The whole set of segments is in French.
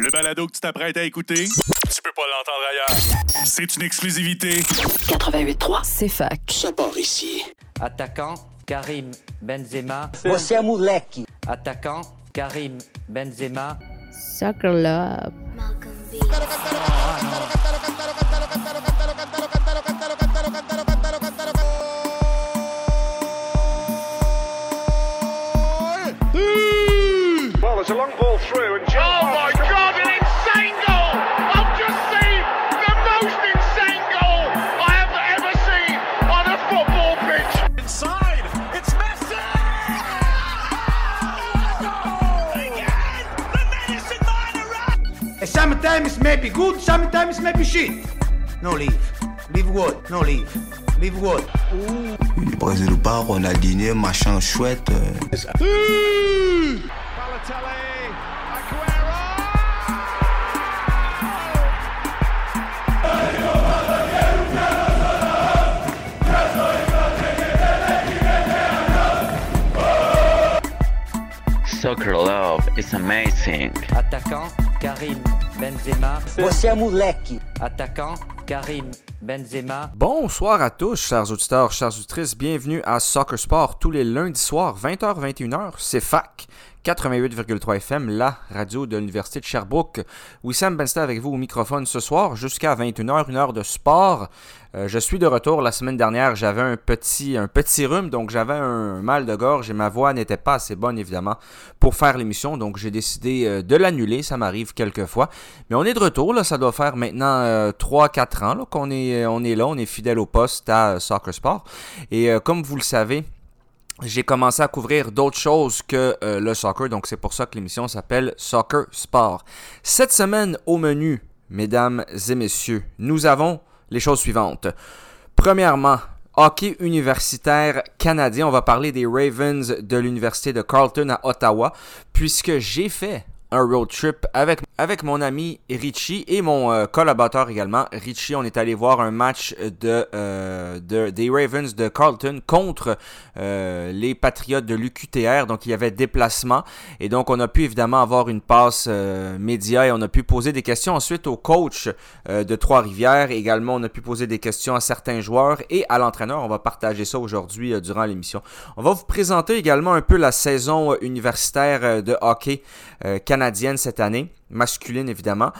Le balado que tu t'apprêtes à écouter, tu peux pas l'entendre ailleurs. C'est une exclusivité. 88.3. C'est fac. Ça part ici. Attaquant, Karim Benzema. Você é moleque. Attaquant, Karim Benzema. Soccer Love. Well, Sometimes maybe good, sometimes maybe shit. No leave. Leave what? No leave. Leave what? Brésil ou pas, Ronaldinho, machin chouette. euh, Balotelli, Aguero. Soccer love is amazing. Attaquant, Karim Benzema. Moleque. Attaquant, Karim Benzema. Bonsoir à tous, chers auditeurs, chères auditrices. Bienvenue à Soccer Sport tous les lundis soirs, 20h-21h. C'est FAC, 88,3 FM, la radio de l'Université de Sherbrooke. Wissam Benstead avec vous au microphone ce soir jusqu'à 21h, une heure de sport. Euh, je suis de retour. La semaine dernière, j'avais un petit, un petit rhume, donc j'avais un mal de gorge et ma voix n'était pas assez bonne, évidemment, pour faire l'émission. Donc j'ai décidé euh, de l'annuler. Ça m'arrive quelquefois. Mais on est de retour. Là, ça doit faire maintenant euh, 3-4 ans là, qu'on est, on est là. On est fidèle au poste à euh, Soccer Sport. Et euh, comme vous le savez, j'ai commencé à couvrir d'autres choses que euh, le soccer, donc c'est pour ça que l'émission s'appelle Soccer Sport. Cette semaine au menu, mesdames et messieurs, nous avons les choses suivantes. Premièrement, hockey universitaire canadien. On va parler des Ravens de l'université de Carleton à Ottawa, puisque j'ai fait un road trip avec, avec mon ami Richie et mon euh, collaborateur également. Richie, on est allé voir un match de, euh, de- des Ravens de Carleton contre euh, les Patriotes de l'UQTR. Donc, il y avait déplacement. Et donc, on a pu évidemment avoir une passe euh, média et on a pu poser des questions ensuite au coach de Trois-Rivières. Également, on a pu poser des questions à certains joueurs et à l'entraîneur. On va partager ça aujourd'hui durant l'émission. On va vous présenter également un peu la saison universitaire de hockey euh, cette année, masculine évidemment.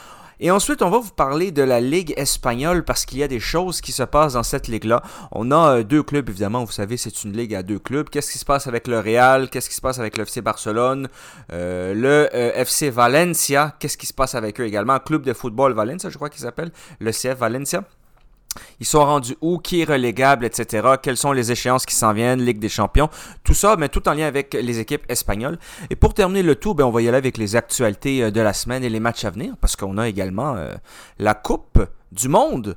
Et ensuite, on va vous parler de la Ligue espagnole parce qu'il y a des choses qui se passent dans cette ligue-là. On a euh, deux clubs, évidemment, vous savez, c'est une ligue à deux clubs. Qu'est-ce qui se passe avec le Real? Qu'est-ce qui se passe avec le FC Barcelone? Euh, le euh, FC Valencia, qu'est-ce qui se passe avec eux également? Club de football Valencia, je crois qu'il s'appelle, le CF Valencia. Ils sont rendus où, qui est relégable, etc. Quelles sont les échéances qui s'en viennent, Ligue des Champions, tout ça, mais tout en lien avec les équipes espagnoles. Et pour terminer le tout, ben, on va y aller avec les actualités euh, de la semaine et les matchs à venir, parce qu'on a également euh, la Coupe du Monde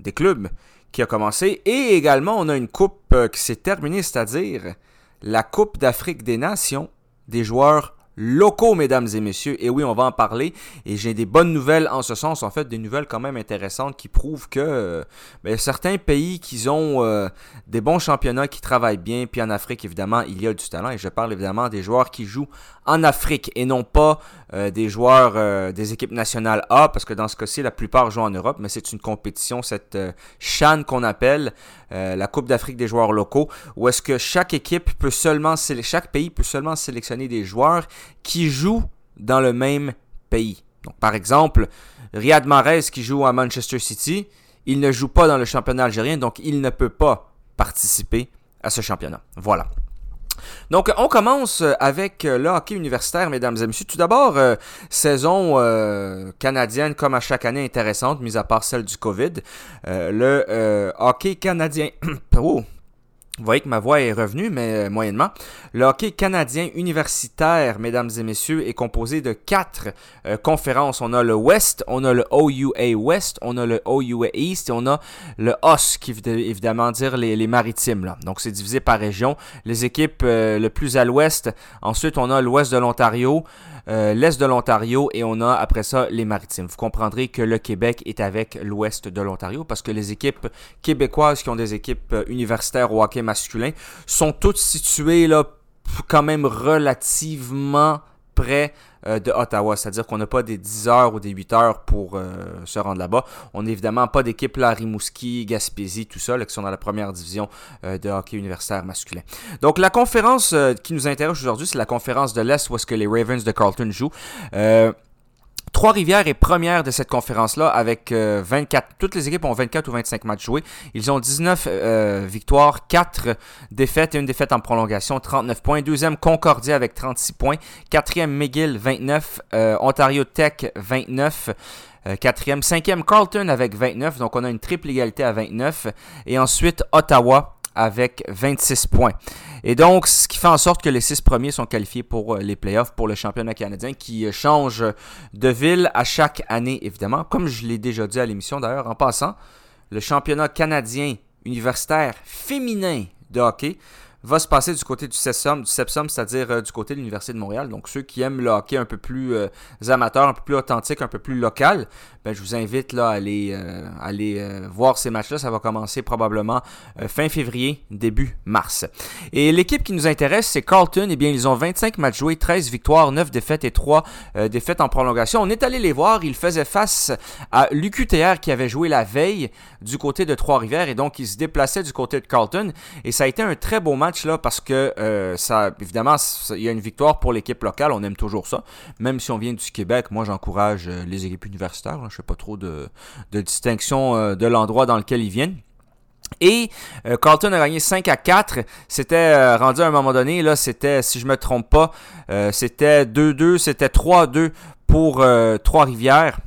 des clubs qui a commencé, et également on a une coupe euh, qui s'est terminée, c'est-à-dire la Coupe d'Afrique des Nations des joueurs locaux, mesdames et messieurs. Et oui, on va en parler. Et j'ai des bonnes nouvelles en ce sens. En fait, des nouvelles quand même intéressantes qui prouvent que euh, ben, certains pays qui ont euh, des bons championnats, qui travaillent bien, puis en Afrique, évidemment, il y a du talent. Et je parle évidemment des joueurs qui jouent en Afrique et non pas euh, des joueurs des équipes nationales A, parce que dans ce cas-ci, la plupart jouent en Europe, mais c'est une compétition, cette CHAN qu'on appelle, la Coupe d'Afrique des joueurs locaux, où est-ce que chaque équipe peut seulement, chaque pays peut seulement sélectionner des joueurs qui jouent dans le même pays. Donc, par exemple, Riyad Mahrez qui joue à Manchester City, il ne joue pas dans le championnat algérien, donc il ne peut pas participer à ce championnat. Voilà. Donc, on commence euh, avec euh, le hockey universitaire, mesdames et messieurs. Tout d'abord, euh, saison canadienne, comme à chaque année, intéressante, mis à part celle du COVID. Le hockey canadien... oh, vous voyez que ma voix est revenue, mais euh, moyennement. Le hockey canadien universitaire, mesdames et messieurs, est composé de quatre euh, conférences. On a le West, on a le OUA West, on a le OUA East et on a le OS, qui veut évidemment dire les, les maritimes. Là. Donc c'est divisé par région. Les équipes euh, le plus à l'ouest. Ensuite, on a l'ouest de l'Ontario, euh, l'est de l'Ontario et on a après ça les maritimes. Vous comprendrez que le Québec est avec l'ouest de l'Ontario parce que les équipes québécoises qui ont des équipes euh, universitaires au hockey masculin sont toutes situées là quand même relativement près euh, de Ottawa. C'est-à-dire qu'on n'a pas des 10 heures ou des 8 heures pour euh, se rendre là-bas. On n'a évidemment pas d'équipe là, Rimouski, Gaspésie, tout ça, là, qui sont dans la première division euh, de hockey universitaire masculin. Donc la conférence qui nous intéresse aujourd'hui, c'est la conférence de l'Est où est-ce que les Ravens de Carlton jouent. Euh, Trois-Rivières est première de cette conférence-là avec euh, 24. Toutes les équipes ont 24 ou 25 matchs joués. Ils ont 19 euh, victoires, 4 défaites et une défaite en prolongation, 39 points. Deuxième, Concordia avec 36 points. Quatrième, McGill, 29. Euh, Ontario Tech, 29. Euh, quatrième, cinquième, Carlton avec 29. Donc on a une triple égalité à 29. Et ensuite, Ottawa avec 26 points. Et donc, ce qui fait en sorte que les six premiers sont qualifiés pour euh, les playoffs pour le championnat canadien qui euh, change de ville à chaque année, évidemment. Comme je l'ai déjà dit à l'émission d'ailleurs, en passant, le championnat canadien universitaire féminin de hockey va se passer du côté du Sepsum, du c'est-à-dire euh, du côté de l'Université de Montréal. Donc ceux qui aiment le hockey un peu plus euh, amateur, un peu plus authentique, un peu plus local, ben, je vous invite là, à aller, euh, voir ces matchs-là. Ça va commencer probablement fin février, début mars. Et l'équipe qui nous intéresse, c'est Carlton. Eh bien, ils ont 25 matchs joués, 13 victoires, 9 défaites et 3 euh, défaites en prolongation. On est allé les voir. Ils faisaient face à l'UQTR qui avait joué la veille du côté de Trois-Rivières et donc ils se déplaçaient du côté de Carlton. Et ça a été un très beau match là parce que euh, ça, évidemment, il y a une victoire pour l'équipe locale. On aime toujours ça. Même si on vient du Québec, moi j'encourage euh, les équipes universitaires. là. Je fais pas trop de, de distinction euh, de l'endroit dans lequel ils viennent. Et Carlton a gagné 5 à 4. C'était rendu à un moment donné, là, c'était, si je me trompe pas, c'était 2-2, c'était 3-2 pour Trois-Rivières.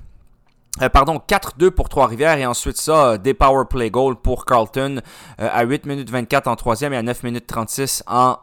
Euh, pardon, 4-2 pour Trois-Rivières et ensuite ça, euh, des power play goals pour Carlton euh, à 8 minutes 24 en troisième et à 9 minutes 36 en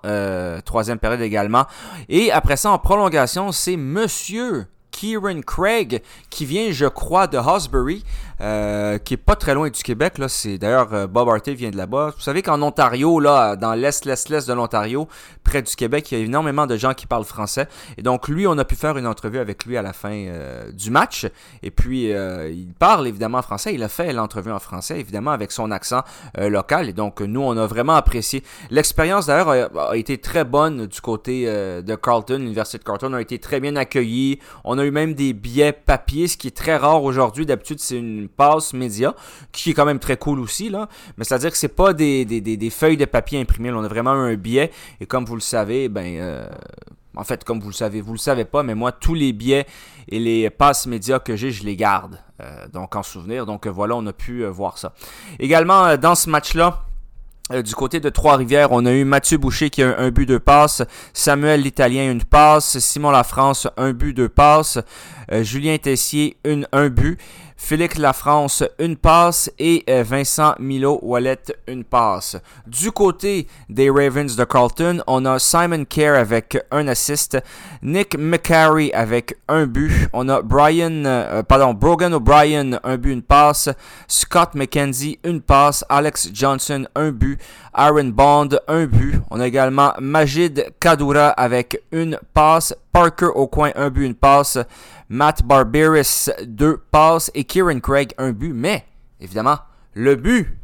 troisième période également. Et après ça, en prolongation, c'est Monsieur Kieran Craig qui vient, je crois, de Hosbury, euh, qui est pas très loin du Québec. Là, c'est d'ailleurs euh, Bob Hartley vient de là-bas. Vous savez qu'en Ontario, là, dans l'est, l'est, l'est de l'Ontario, près du Québec, il y a énormément de gens qui parlent français. Et donc lui, on a pu faire une entrevue avec lui à la fin euh, du match. Et puis euh, il parle évidemment français. Il a fait l'entrevue en français, évidemment, avec son accent local. Et donc nous, on a vraiment apprécié. L'expérience d'ailleurs a, été très bonne du côté de Carlton. L'université de Carlton a été très bien accueillie. On a eu même des billets papier, ce qui est très rare aujourd'hui. D'habitude, c'est une passe média, qui est quand même très cool aussi, là. Mais c'est-à-dire que c'est pas des, feuilles de papier imprimées. On a vraiment un billet. Et comme vous le savez, ben. euh, en fait, comme vous le savez, vous le savez pas, mais moi, tous les billets et les passes médias que j'ai, je les garde. Euh, donc, en souvenir. Donc, euh, voilà, on a pu voir ça. Également, dans ce match-là, du côté de Trois-Rivières, on a eu Mathieu Boucher qui a un, but, deux passes. Samuel l'Italien, une passe. Simon Lafrance, un but, deux passes. Euh, Julien Tessier, une, un but. Félix Lafrance, une passe. Et euh, Vincent Milo Wallet, une passe. Du côté des Ravens de Carlton, on a Simon Kerr avec un assist. Nick McCary avec un but. On a Brian, euh, pardon, Brogan O'Brien, un but, une passe. Scott McKenzie, une passe. Alex Johnson, un but. Aaron Bond, un but. On a également Majid Kadoura avec une passe. Parker au coin, un but, une passe. Matt Barberis, deux passes. Et Kieran Craig, un but. Mais, évidemment, le but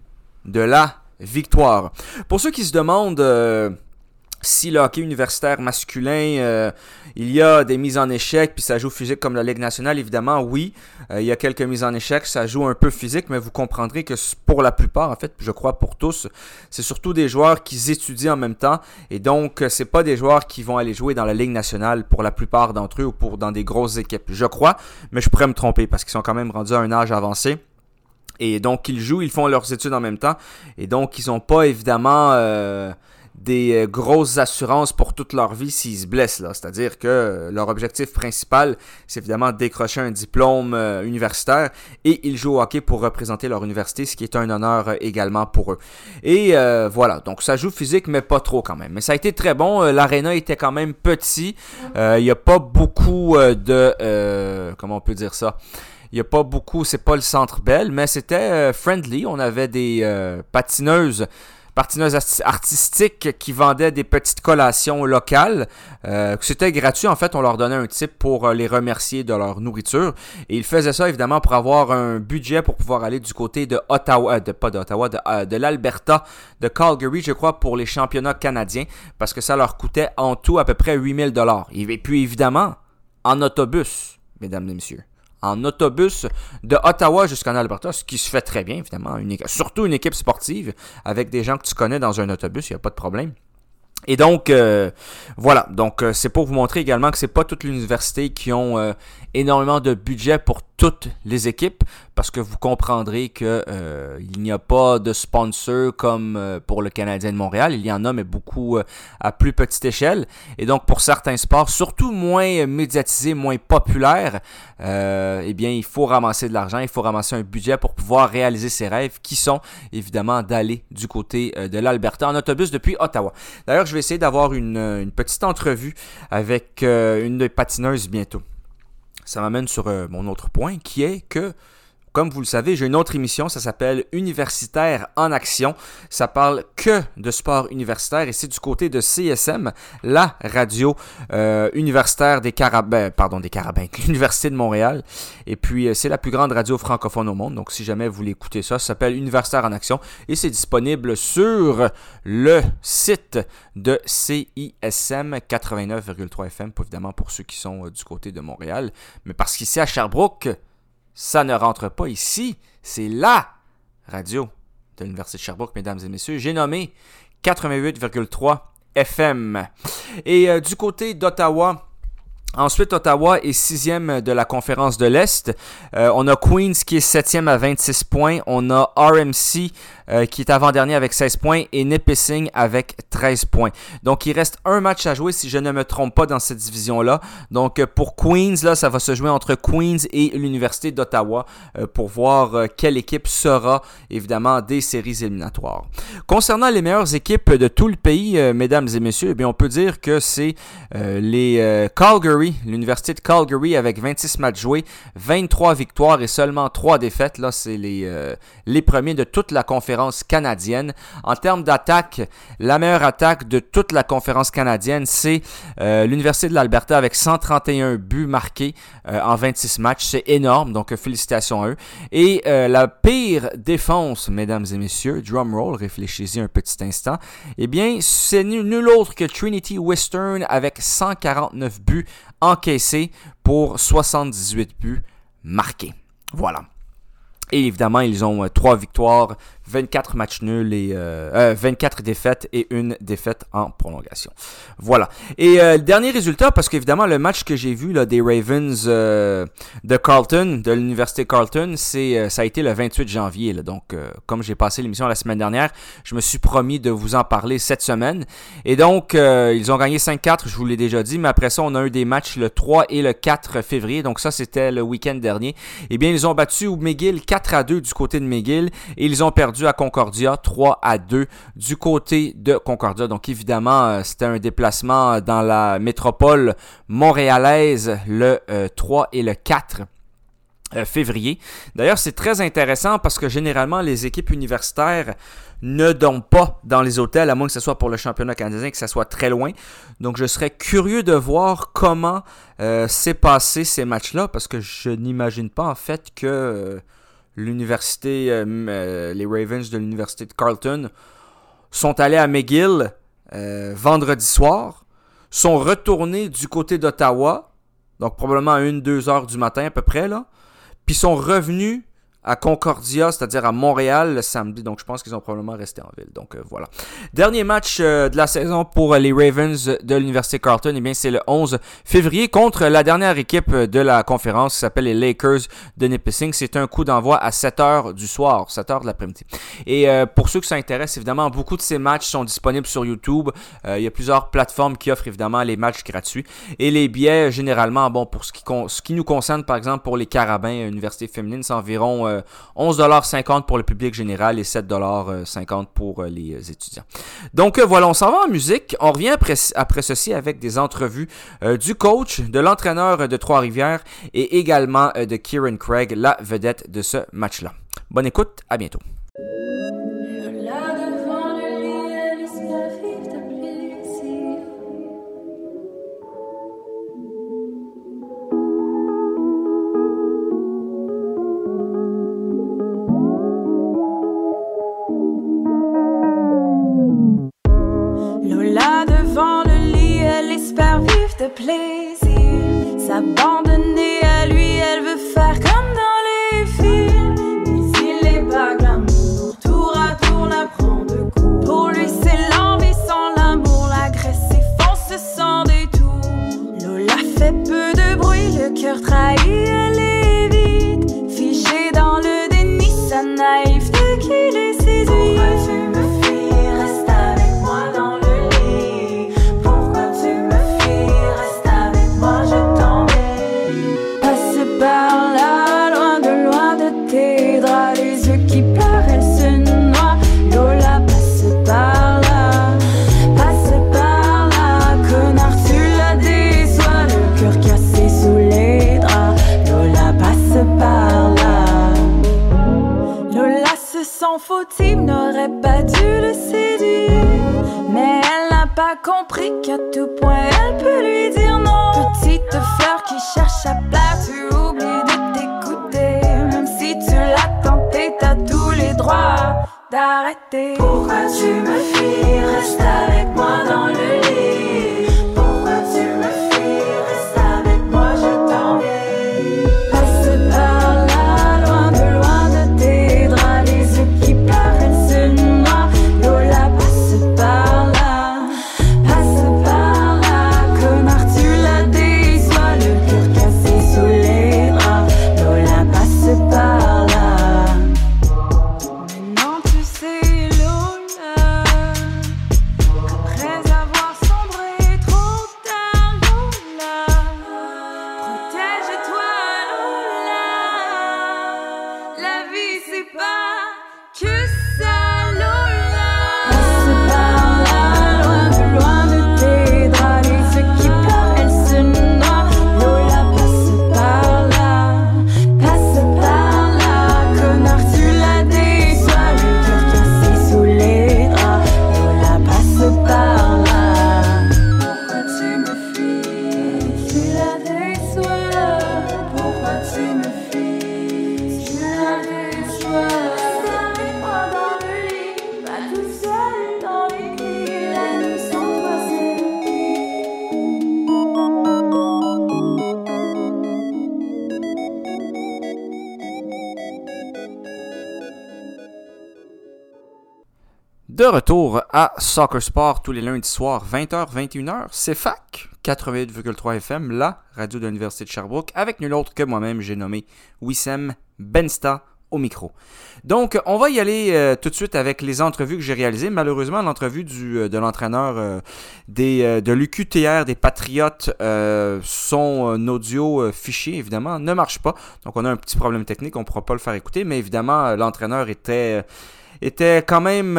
de la victoire. Pour ceux qui se demandent... euh, si le hockey universitaire masculin, euh, il y a des mises en échec, puis ça joue physique comme la Ligue nationale, évidemment, oui. Euh, il y a quelques mises en échec, ça joue un peu physique, mais vous comprendrez que pour la plupart, en fait, je crois pour tous, c'est surtout des joueurs qui étudient en même temps, et donc euh, c'est pas des joueurs qui vont aller jouer dans la Ligue nationale pour la plupart d'entre eux ou pour dans des grosses équipes. Je crois, mais je pourrais me tromper parce qu'ils sont quand même rendus à un âge avancé. Et donc, ils jouent, ils font leurs études en même temps. Et donc, ils n'ont pas évidemment euh, des euh, grosses assurances pour toute leur vie s'ils se blessent. C'est-à-dire que euh, leur objectif principal, c'est évidemment de décrocher un diplôme euh, universitaire. Et ils jouent au hockey pour représenter leur université, ce qui est un honneur également pour eux. Et voilà, donc ça joue physique, mais pas trop quand même. Mais ça a été très bon. L'aréna était quand même petit. Il n'y a pas beaucoup de... comment on peut dire ça? Il n'y a pas beaucoup, c'est pas le centre belle, mais c'était friendly. On avait des patineuses, artistiques qui vendaient des petites collations locales. Euh, c'était gratuit, en fait, on leur donnait un type pour euh, les remercier de leur nourriture. Et ils faisaient ça évidemment pour avoir un budget pour pouvoir aller du côté de Ottawa, euh, de, pas d'Ottawa, de, euh, de l'Alberta, de Calgary, je crois, pour les championnats canadiens, parce que ça leur coûtait en tout à peu près 8000 dollars. Et puis évidemment, en autobus, mesdames et messieurs. En autobus de Ottawa jusqu'en Alberta, ce qui se fait très bien, évidemment. surtout une équipe sportive avec des gens que tu connais dans un autobus, il n'y a pas de problème. Et donc, euh, voilà. Donc, euh, c'est pour vous montrer également que c'est pas toute l'université qui ont euh, énormément de budget pour toutes les équipes, parce que vous comprendrez que il n'y a pas de sponsor comme pour le Canadien de Montréal. Il y en a, mais beaucoup à plus petite échelle. Et donc, pour certains sports, surtout moins médiatisés, moins populaires, eh bien, il faut ramasser de l'argent, il faut ramasser un budget pour pouvoir réaliser ses rêves, qui sont évidemment d'aller du côté de l'Alberta en autobus depuis Ottawa. D'ailleurs, je vais essayer d'avoir une, euh, petite entrevue avec euh, une des patineuses bientôt. Ça m'amène sur euh, mon autre point qui est que comme vous le savez, j'ai une autre émission, ça s'appelle Universitaire en action. Ça parle que de sport universitaire et c'est du côté de CSM, la radio euh, universitaire des Carabins, pardon, des Carabins, l'Université de Montréal. Et puis, euh, c'est la plus grande radio francophone au monde. Donc, si jamais vous voulez écouter ça, ça s'appelle Universitaire en action et c'est disponible sur le site de CISM 89,3 FM, évidemment pour ceux qui sont euh, du côté de Montréal. Mais parce qu'ici à Sherbrooke, ça ne rentre pas ici. C'est la radio de l'Université de Sherbrooke, mesdames et messieurs. J'ai nommé 88,3 FM. Et euh, du côté d'Ottawa, Ensuite, Ottawa est sixième de la conférence de l'Est. Euh, on a Queens qui est septième à 26 points. On a RMC euh, qui est avant-dernier avec 16 points et Nipissing avec 13 points. Donc, il reste un match à jouer si je ne me trompe pas dans cette division-là. Donc, euh, pour Queens, là, ça va se jouer entre Queens et l'Université d'Ottawa pour voir quelle équipe sera évidemment des séries éliminatoires. Concernant les meilleures équipes de tout le pays, mesdames et messieurs, eh on peut dire que c'est les Calgary l'université de Calgary avec 26 matchs joués, 23 victoires et seulement 3 défaites. Là, c'est les, euh, les premiers de toute la conférence canadienne. En termes d'attaque, la meilleure attaque de toute la conférence canadienne, c'est euh, l'université de l'Alberta avec 131 buts marqués euh, en 26 matchs. C'est énorme, donc félicitations à eux. Et la pire défense, mesdames et messieurs, drum roll, réfléchissez un petit instant, eh bien, c'est nul autre que Trinity Western avec 149 buts encaissé pour 78 buts marqués. Voilà. Et évidemment, ils ont euh, trois victoires 24 matchs nuls et 24 euh, euh, défaites et une défaite en prolongation. Voilà. Et euh, le dernier résultat, parce qu'évidemment le match que j'ai vu là, des Ravens de Carlton, de l'université Carlton, c'est ça a été le 28 janvier. Là. Donc, comme j'ai passé l'émission la semaine dernière, je me suis promis de vous en parler cette semaine. Et donc, ils ont gagné 5-4, je vous l'ai déjà dit, mais après ça, on a eu des matchs le 3 et le 4 février. Donc ça, c'était le week-end dernier. Eh bien, ils ont battu McGill 4 à 2 du côté de McGill et ils ont perdu à Concordia 3 à 2 du côté de Concordia. Donc évidemment, euh, c'était un déplacement dans la métropole montréalaise le 3 euh, et le 4 euh, février. D'ailleurs, c'est très intéressant parce que généralement, les équipes universitaires ne dorment pas dans les hôtels, à moins que ce soit pour le championnat canadien, que ce soit très loin. Donc, je serais curieux de voir comment s'est passé ces matchs-là, parce que je n'imagine pas en fait que l'université, euh, euh, les Ravens de l'université de Carleton sont allés à McGill euh, vendredi soir, sont retournés du côté d'Ottawa, donc probablement à 1-2 heures du matin à peu près, là, puis sont revenus à Concordia, c'est-à-dire à Montréal le samedi. Donc je pense qu'ils ont probablement resté en ville. Donc euh, voilà. Dernier match euh, de la saison pour les Ravens de l'Université Carleton, eh bien c'est le 11 février contre la dernière équipe de la conférence qui s'appelle les Lakers de Nipissing. C'est un coup d'envoi à 7h du soir, 7h de l'après-midi. Et euh, pour ceux qui s'intéressent, évidemment, beaucoup de ces matchs sont disponibles sur YouTube. il y a plusieurs plateformes qui offrent évidemment les matchs gratuits. Et les billets, généralement, bon, pour ce qui, ce qui nous concerne, par exemple, pour les Carabins, Université féminine, c'est environ 11,50$ euh, pour le public général et 7,50$ pour euh, les euh, étudiants. Donc voilà, on s'en va en musique. On revient après, après ceci avec des entrevues du coach, de l'entraîneur de Trois-Rivières et également de Kieran Craig, la vedette de ce match-là. Bonne écoute, à bientôt. Là devant le compris qu'à tout point elle peut lui dire non. Petite fleur qui cherche à plaire, tu oublies de t'écouter. Même si tu l'as tenté, t'as tous les droits d'arrêter. Pourquoi tu me fuis, reste avec moi dans le à Soccer Sport tous les lundis soirs, 20h, 21h, c'est FAC, 88,3 FM, la radio de l'Université de Sherbrooke, avec nul autre que moi-même, j'ai nommé Wissem Bensta au micro. Donc, on va y aller euh, tout de suite avec les entrevues que j'ai réalisées. Malheureusement, l'entrevue euh, de l'entraîneur euh, de l'UQTR des Patriotes, son audio fichier, évidemment, ne marche pas. Donc, on a un petit problème technique, on ne pourra pas le faire écouter, mais évidemment, l'entraîneur était, était quand même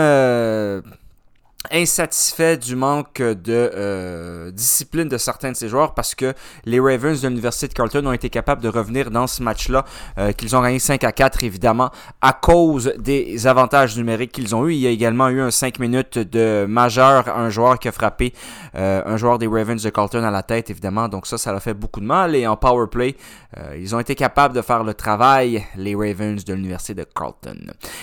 insatisfait du manque de euh, discipline de certains de ses joueurs parce que les Ravens de l'Université de Carleton ont été capables de revenir dans ce match-là, euh, qu'ils ont gagné 5 à 4 évidemment, à cause des avantages numériques qu'ils ont eu. Il y a également eu un 5 minutes de majeur, un joueur qui a frappé euh, un joueur des Ravens de Carleton à la tête évidemment, donc ça, ça a fait beaucoup de mal. Et en power play, ils ont été capables de faire le travail, les Ravens de l'Université de Carleton.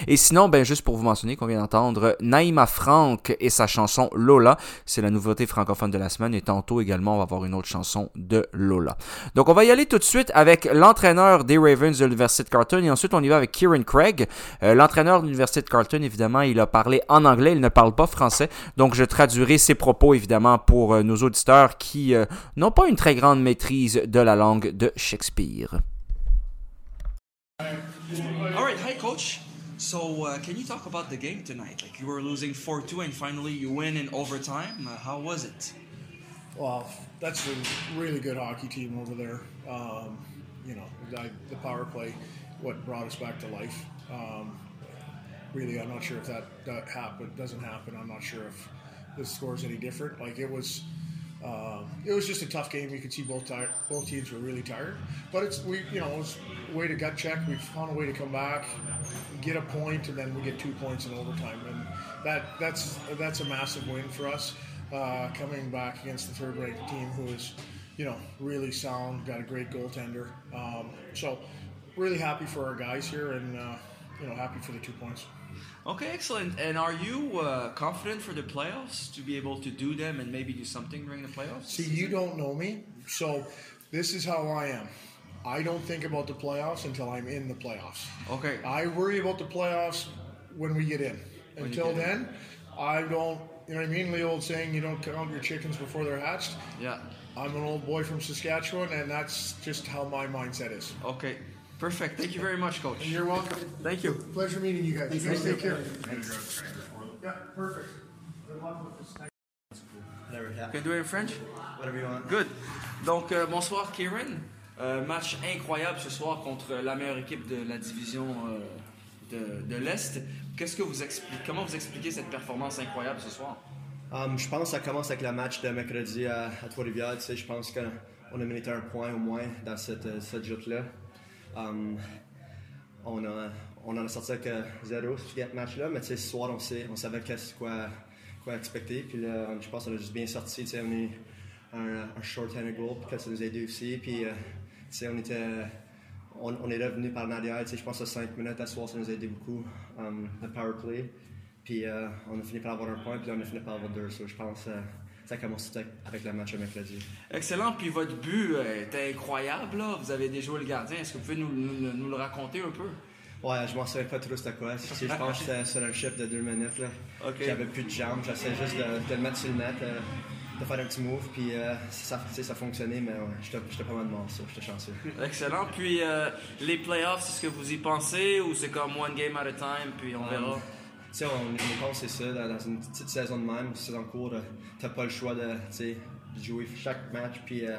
Et sinon, ben juste pour vous mentionner qu'on vient d'entendre Naïma Frank et sa chanson Lola. C'est la nouveauté francophone de la semaine. Et tantôt également, on va avoir une autre chanson de Lola. Donc on va y aller tout de suite avec l'entraîneur des Ravens de l'Université de Carleton. Et ensuite, on y va avec Kieran Craig. Euh, l'entraîneur de l'Université de Carleton, évidemment, il a parlé en anglais. Il ne parle pas français. Donc je traduirai ses propos, évidemment, pour euh, nos auditeurs qui euh, n'ont pas une très grande maîtrise de la langue de Shakespeare. All right, hi coach. So, uh, can you talk about the game tonight? Like you were losing 4-2 and finally you win in overtime. Uh, how was it? Well, that's a really good hockey team over there. Um, you know, I, the power play, what brought us back to life. Um, really, I'm not sure if that, that happen, doesn't happen. I'm not sure if the score's any different. Like it was, uh, it was just a tough game. You could see both both teams were really tired. But it's we, you know, it was a way to gut check. We found a way to come back, get a point, and then we get two points in overtime. And that that's that's a massive win for us. Uh, coming back against the third-ranked team, who is, you know, really sound, got a great goaltender. Um, so, really happy for our guys here, and uh, you know, happy for the two points. Okay, excellent. And are you uh, confident for the playoffs to be able to do them and maybe do something during the playoffs? See, you don't know me, so this is how I am. I don't think about the playoffs until I'm in the playoffs. Okay. I worry about the playoffs when we get in. When Until get in. then, I don't. You know what I mean? The old saying, "You don't count your chickens before they're hatched." Yeah. I'm an old boy from Saskatchewan, and that's just how my mindset is. Okay. Perfect. Thank you very much, coach. And you're welcome. Thank you. Pleasure meeting you guys. You guys take care. Yeah, perfect. Can you do it in French? Whatever you want. Good. Donc, euh, bonsoir, Kieran. Euh, match incroyable ce soir contre la meilleure équipe de la division euh, de, de l'Est. Qu'est-ce que vous expliquez, comment vous expliquez cette performance incroyable ce soir? Um, je pense que ça commence avec le match de mercredi à, à Trois-Rivières. Tu sais, je pense qu'on a mérité un point au moins dans cette, cette joute-là. Um, on, a, on en a sorti avec euh, zéro ce match-là, mais ce soir, on, sait, on savait qu'est-ce- quoi, quoi expecter. Puis je pense qu'on a juste bien sorti. On est un, un short-handed goal, puis que ça nous a aidé aussi. Puis, euh, on était. On, est revenu par l'arrière, je pense que 5 minutes à soir, ça nous a aidé beaucoup, le power play. Puis euh, on a fini par avoir un point, puis on a fini par avoir deux. Je pense ça a commencé avec le match de mercredi. Excellent. Puis votre but euh, était incroyable. Là. Vous avez déjoué le gardien. Est-ce que vous pouvez nous, nous- nous le raconter un peu? Ouais, je m'en souviens pas trop c'était quoi. Je pense que c'était sur un shift de deux minutes. Là. J'avais plus de jambes, j'essayais juste de, de le mettre sur le net, euh, de faire un petit move, puis euh, ça, ça fonctionnait, mais ouais, j'étais pas mal mort, ça, j'étais chanceux. Excellent. Puis euh, les playoffs, est-ce que vous y pensez ou c'est comme one game at a time, puis on verra? Um, sais, on, on pense c'est ça, dans, dans une petite saison de même, saison courte, euh, t'as pas le choix de, tu sais, de jouer chaque match, puis euh,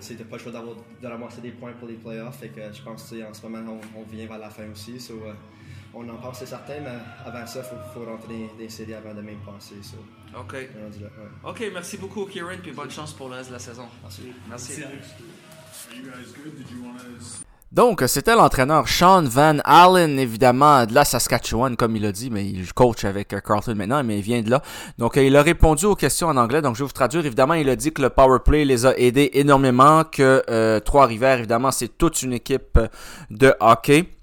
t'as pas le choix d'avoir, de ramasser des points pour les playoffs. Fait que je pense que en ce moment, on, on vient vers la fin aussi. so, euh, on en pense, c'est certain, mais avant ça, il faut, faut rentrer dans les séries avant de même penser. so. OK. Est là, ouais. OK, merci beaucoup, Kieran, puis bonne chance pour le reste de la saison. Merci. Merci. Donc, c'était l'entraîneur Sean Van Allen, évidemment, de la Saskatchewan, comme il a dit, mais il coach avec euh, Carlton maintenant, mais il vient de là. Donc, euh, il a répondu aux questions en anglais, donc je vais vous traduire. Évidemment, il a dit que le power play les a aidés énormément, que euh, Trois-Rivières, évidemment, c'est toute une équipe de hockey.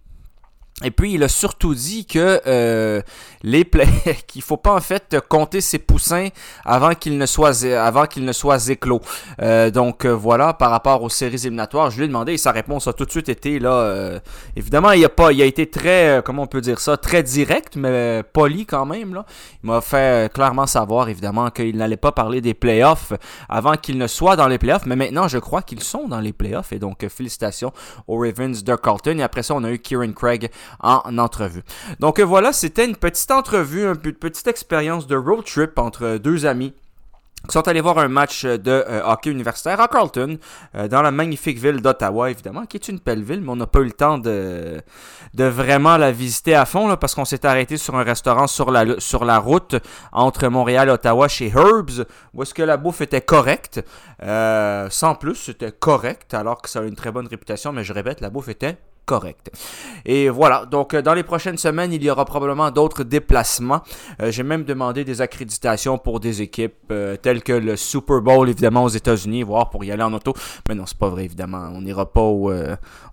Et puis, il a surtout dit que euh, les qu'il faut pas en fait compter ses poussins avant qu'ils ne soient avant qu'ils ne soient éclos. Euh, donc euh, voilà par rapport aux séries éliminatoires, je lui ai demandé et sa réponse a tout de suite été là. euh, évidemment, il a pas, il a été très, euh, comment on peut dire ça, très direct mais poli quand même là. Il m'a fait euh, clairement savoir évidemment qu'il n'allait pas parler des playoffs avant qu'ils ne soient dans les playoffs, mais maintenant je crois qu'ils sont dans les playoffs et donc félicitations aux Ravens de Carlton. Et après ça, on a eu Kieran Craig en entrevue. Donc euh, voilà, c'était une petite entrevue, une petite expérience de road trip entre deux amis qui sont allés voir un match de euh, hockey universitaire à Carlton, euh, dans la magnifique ville d'Ottawa, évidemment, qui est une belle ville, mais on n'a pas eu le temps de, de vraiment la visiter à fond, là, parce qu'on s'est arrêté sur un restaurant sur la, route entre Montréal et Ottawa chez Herbs, où est-ce que la bouffe était correcte. Sans plus, c'était correct, alors que ça a une très bonne réputation, mais je répète, la bouffe était correct. Et voilà, donc euh, dans les prochaines semaines, il y aura probablement d'autres déplacements. Euh, J'ai même demandé des accréditations pour des équipes euh, telles que le Super Bowl, évidemment, aux États-Unis, voire pour y aller en auto. Mais non, c'est pas vrai, évidemment. On n'ira pas au,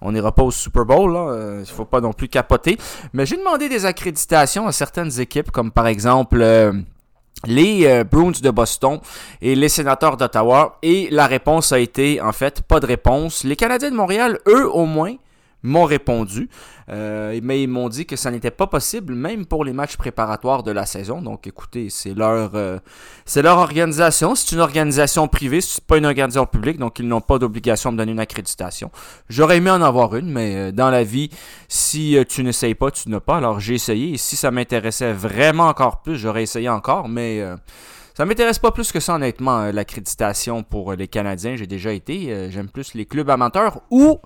pas au Super Bowl, Il faut pas non plus capoter. Mais j'ai demandé des accréditations à certaines équipes, comme par exemple... les Bruins de Boston et les sénateurs d'Ottawa. Et la réponse a été, en fait, pas de réponse. Les Canadiens de Montréal, eux, au moins, m'ont répondu, euh, mais ils m'ont dit que ça n'était pas possible, même pour les matchs préparatoires de la saison. Donc, écoutez, c'est leur, euh, c'est leur organisation. C'est une organisation privée, c'est pas une organisation publique, donc ils n'ont pas d'obligation de me donner une accréditation. J'aurais aimé en avoir une, mais euh, dans la vie, si tu n'essayes pas, tu n'as pas. Alors, j'ai essayé, et si ça m'intéressait vraiment encore plus, j'aurais essayé encore, mais... euh, ça m'intéresse pas plus que ça, honnêtement, l'accréditation pour les Canadiens. J'ai déjà été. J'aime plus les clubs amateurs ou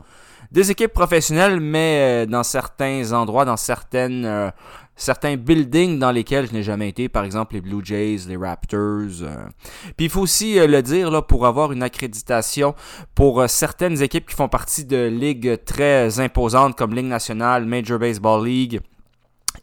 des équipes professionnelles, mais euh, dans certains endroits, dans certaines, euh, certains buildings dans lesquels je n'ai jamais été, par exemple les Blue Jays, les Raptors. euh. Puis il faut aussi euh, le dire, là, pour avoir une accréditation pour certaines équipes qui font partie de ligues très imposantes comme Ligue nationale, Major Baseball League,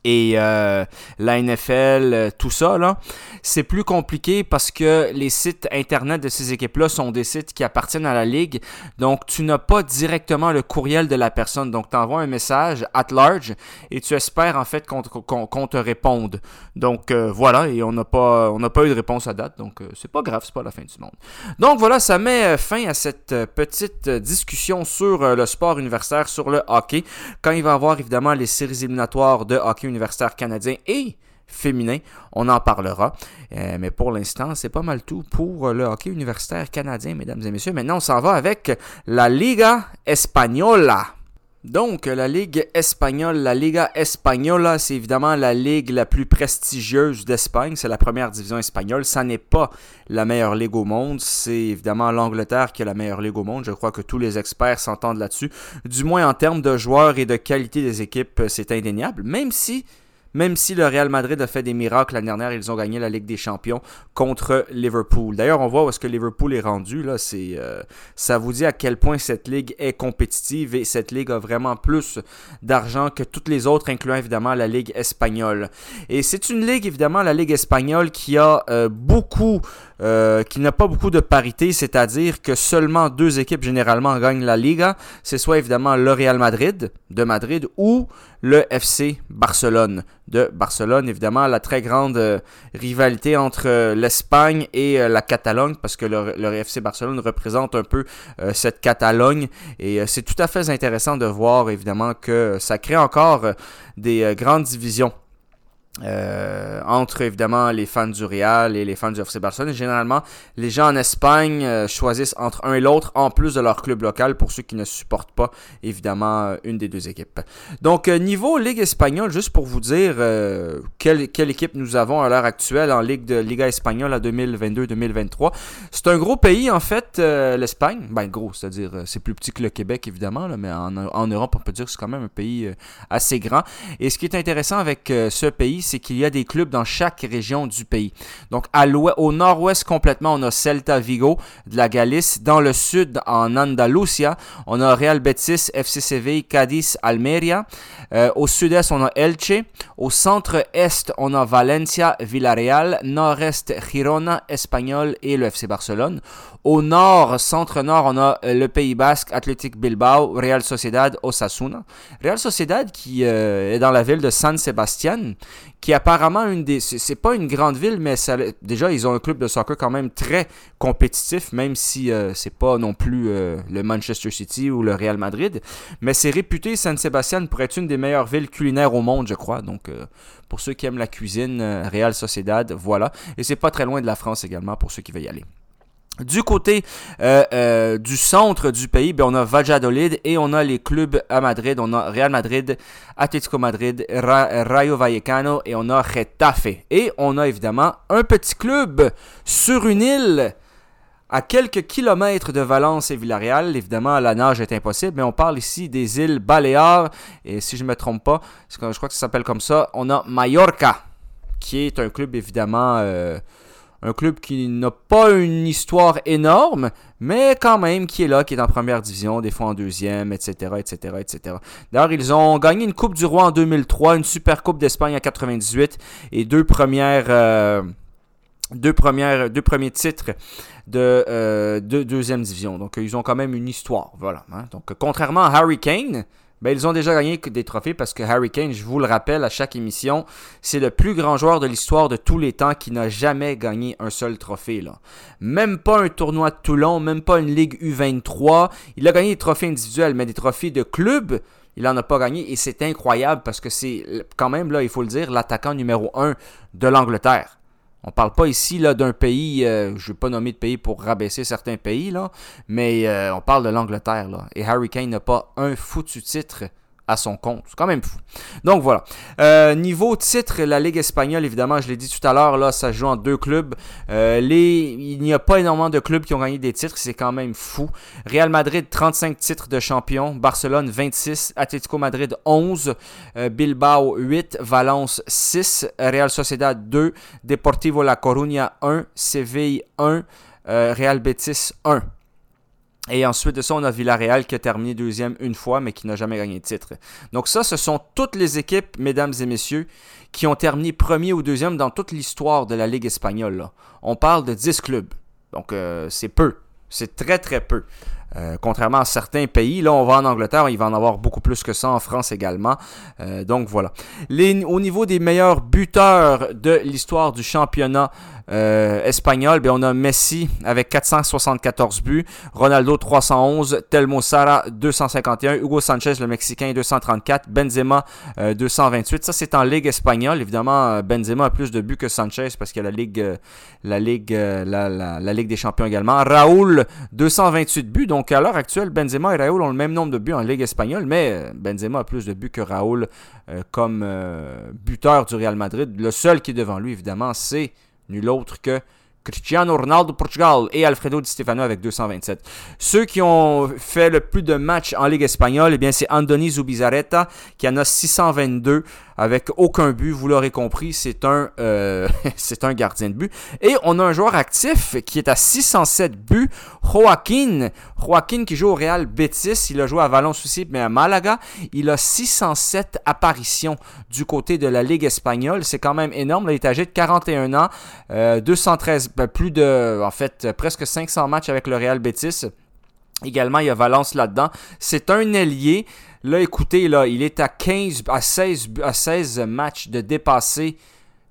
et euh, la NFL, euh, tout ça, là, c'est plus compliqué parce que les sites internet de ces équipes-là sont des sites qui appartiennent à la ligue. Donc, tu n'as pas directement le courriel de la personne. Donc, tu envoies un message at large et tu espères en fait qu'on te réponde. Donc, euh, voilà, et on n'a pas, on pas eu de réponse à date. Donc, c'est pas grave, c'est pas la fin du monde. Donc, voilà, ça met fin à cette petite discussion sur le sport universitaire, sur le hockey. Quand il va y avoir évidemment les séries éliminatoires de hockey universitaire canadien et féminin, on en parlera. Euh, mais pour l'instant, c'est pas mal tout pour le hockey universitaire canadien, mesdames et messieurs. Maintenant, on s'en va avec la Liga Española. Donc, la Ligue espagnole, la Liga Española, c'est évidemment la ligue la plus prestigieuse d'Espagne. C'est la première division espagnole. Ça n'est pas la meilleure ligue au monde. C'est évidemment l'Angleterre qui est la meilleure ligue au monde. Je crois que tous les experts s'entendent là-dessus. Du moins en termes de joueurs et de qualité des équipes, c'est indéniable. Même si même si le Real Madrid a fait des miracles l'année dernière, ils ont gagné la Ligue des Champions contre Liverpool. D'ailleurs, on voit où est-ce que Liverpool est rendu. Là, c'est, euh, ça vous dit à quel point cette ligue est compétitive et cette ligue a vraiment plus d'argent que toutes les autres, incluant évidemment la Ligue espagnole. Et c'est une ligue, évidemment, la Ligue espagnole qui a euh, beaucoup euh, qui n'a pas beaucoup de parité, c'est-à-dire que seulement deux équipes généralement gagnent la Liga. C'est soit évidemment le Real Madrid de Madrid ou le FC Barcelone de Barcelone. Évidemment, la très grande euh, rivalité entre euh, l'Espagne et la Catalogne, parce que le, FC Barcelone représente un peu cette Catalogne. Et c'est tout à fait intéressant de voir, évidemment, que ça crée encore des grandes divisions euh, entre évidemment les fans du Real et les fans du FC Barcelone. généralement, les gens en Espagne euh, choisissent entre un et l'autre en plus de leur club local pour ceux qui ne supportent pas évidemment euh, une des deux équipes. Donc niveau Ligue espagnole, juste pour vous dire quelle, équipe nous avons à l'heure actuelle en Ligue de Liga espagnole à 2022-2023. C'est un gros pays en fait, l'Espagne. Ben gros, c'est-à-dire c'est plus petit que le Québec évidemment, mais en, en, Europe on peut dire que c'est quand même un pays assez grand. Et ce qui est intéressant avec ce pays, c'est qu'il y a des clubs dans chaque région du pays. Donc, à au nord-ouest complètement, on a Celta Vigo de la Galice. Dans le sud, en Andalusia, on a Real Betis, FC Sevilla, Cadiz, Almeria. Euh, au sud-est, on a Elche. Au centre-est, on a Valencia, Villarreal. Nord-est, Girona, Espagnol et le FC Barcelone. Au nord, centre-nord, on a euh, le Pays Basque, Athletic Bilbao, Real Sociedad, Osasuna. Real Sociedad qui euh, est dans la ville de San Sebastian, qui apparemment une des c'est pas une grande ville mais déjà ils ont un club de soccer quand même très compétitif même si euh, c'est pas non plus le Manchester City ou le Real Madrid. Mais c'est réputé San Sebastian pour être une des meilleures villes culinaires au monde je crois. Donc pour ceux qui aiment la cuisine Real Sociedad voilà. Et c'est pas très loin de la France également pour ceux qui veulent y aller du côté euh, euh, du centre du pays, ben, on a Valladolid et on a les clubs à Madrid. On a Real Madrid, Atlético Madrid, Rayo Vallecano et on a Getafe. Et on a évidemment un petit club sur une île à quelques kilomètres de Valence et Villarreal. Évidemment, la nage est impossible, mais on parle ici des îles Baléares. Et si je ne me trompe pas, je crois que ça s'appelle comme ça, on a Mallorca, qui est un club évidemment... Euh, un club qui n'a pas une histoire énorme, mais quand même qui est là, qui est en première division, des fois en deuxième, etc., etc.. D'ailleurs, ils ont gagné une Coupe du Roi en 2003, une Super Coupe d'Espagne en 98 et deux premières... Euh, deux, premières, deux premiers titres de, euh, deuxième division. Donc, ils ont quand même une histoire. Voilà. Hein. Donc, contrairement à Harry Kane, ben, ils ont déjà gagné des trophées parce que Harry Kane, je vous le rappelle à chaque émission, c'est le plus grand joueur de l'histoire de tous les temps qui n'a jamais gagné un seul trophée. Là. Même pas un tournoi de Toulon, même pas une Ligue U23. Il a gagné des trophées individuels, mais des trophées de club, il n'en a pas gagné et c'est incroyable parce que c'est quand même, là, il faut le dire, l'attaquant numéro 1 de l'Angleterre. On parle pas ici d'un pays, euh, je ne vais pas nommer de pays pour rabaisser certains pays, là, mais euh, on parle de l'Angleterre. Et Harry Kane n'a pas un foutu titre à son compte. C'est quand même fou. Donc voilà. Euh, niveau titre, la Ligue espagnole, évidemment, je l'ai dit tout à l'heure, là, ça joue en deux clubs. Euh. Il n'y a pas énormément de clubs qui ont gagné des titres, c'est quand même fou. Real Madrid, 35 titres de champion. Barcelone, 26. Atlético Madrid, 11. Euh, Bilbao, 8. Valence, 6. Real Sociedad, 2. Deportivo La Coruña, 1. Seville, 1. Real Betis, 1. Et ensuite de ça, on a Villarreal qui a terminé deuxième une fois, mais qui n'a jamais gagné de titre. Donc ça, ce sont toutes les équipes, mesdames et messieurs, qui ont terminé premier ou deuxième dans toute l'histoire de la Ligue espagnole. On parle de 10 clubs. Donc euh, c'est peu. C'est très très peu. Euh, contrairement à certains pays, là on va en Angleterre, il va en avoir beaucoup plus que ça en France également. Euh, donc voilà. au niveau des meilleurs buteurs de l'histoire du championnat euh, espagnol, ben, on a Messi avec 474 buts, Ronaldo 311, Telmo Sara 251, Hugo Sanchez le Mexicain 234, Benzema 228. Ça c'est en Ligue espagnole. Évidemment, Benzema a plus de buts que Sanchez parce qu'il y a la Ligue, la Ligue, la, des Champions également. Raoul 228 buts. Donc à l'heure actuelle, Benzema et Raúl ont le même nombre de buts en Ligue espagnole, mais euh, Benzema a plus de buts que Raúl euh, comme euh, buteur du Real Madrid. Le seul qui est devant lui, évidemment, c'est nul autre que Cristiano Ronaldo Portugal et Alfredo Di Stefano avec 227. Ceux qui ont fait le plus de matchs en Ligue espagnole, eh bien c'est Andoni Zubizarreta qui en a 622 avec aucun but, vous l'aurez compris, c'est un, euh, c'est un gardien de but. Et on a un joueur actif qui est à 607 buts, Joaquin. Joaquin qui joue au Real Betis, il a joué à Valence aussi, mais à Malaga. Il a 607 apparitions du côté de la Ligue espagnole. C'est quand même énorme. il est âgé de 41 ans, 213, euh, ben, plus de, en fait, presque 500 matchs avec le Real Betis. Également, il y a Valence là-dedans. C'est un ailier. Là, écoutez, là, il est à 15, à 16, à 16 matchs de dépasser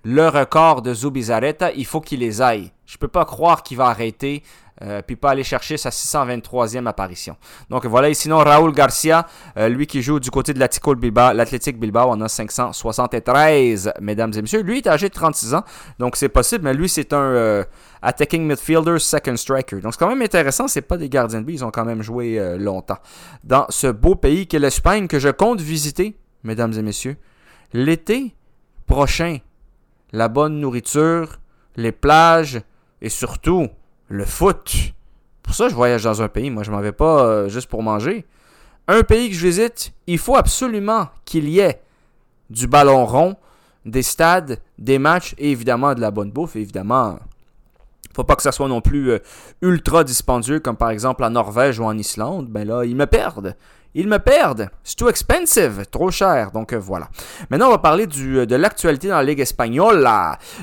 le record de Zubizarreta. Il faut qu'il les aille. Je peux pas croire qu'il va arrêter euh, puis pas aller chercher sa 623e apparition. Donc voilà, et sinon Raúl Garcia, euh, lui qui joue du côté de l'Athletic Bilbao, l'Athletic Bilbao, on a 573, mesdames et messieurs. Lui est âgé de 36 ans, donc c'est possible, mais lui c'est un euh, attacking midfielder, second striker. Donc c'est quand même intéressant, c'est pas des gardiens de but, ils ont quand même joué longtemps. Dans ce beau pays qu'est l'Espagne que je compte visiter, mesdames et messieurs, l'été prochain, la bonne nourriture, les plages et surtout le foot. Pour ça, je voyage dans un pays. Moi, je m'en vais pas euh, juste pour manger. Un pays que je visite, il faut absolument qu'il y ait du ballon rond, des stades, des matchs et évidemment de la bonne bouffe. Évidemment, faut pas que ça soit non plus euh, ultra dispendieux comme par exemple en Norvège ou en Islande. Ben là, ils me perdent. Ils me perdent. C'est too expensive. Trop cher. Donc euh, voilà. Maintenant, on va parler euh, de l'actualité dans la Ligue espagnole.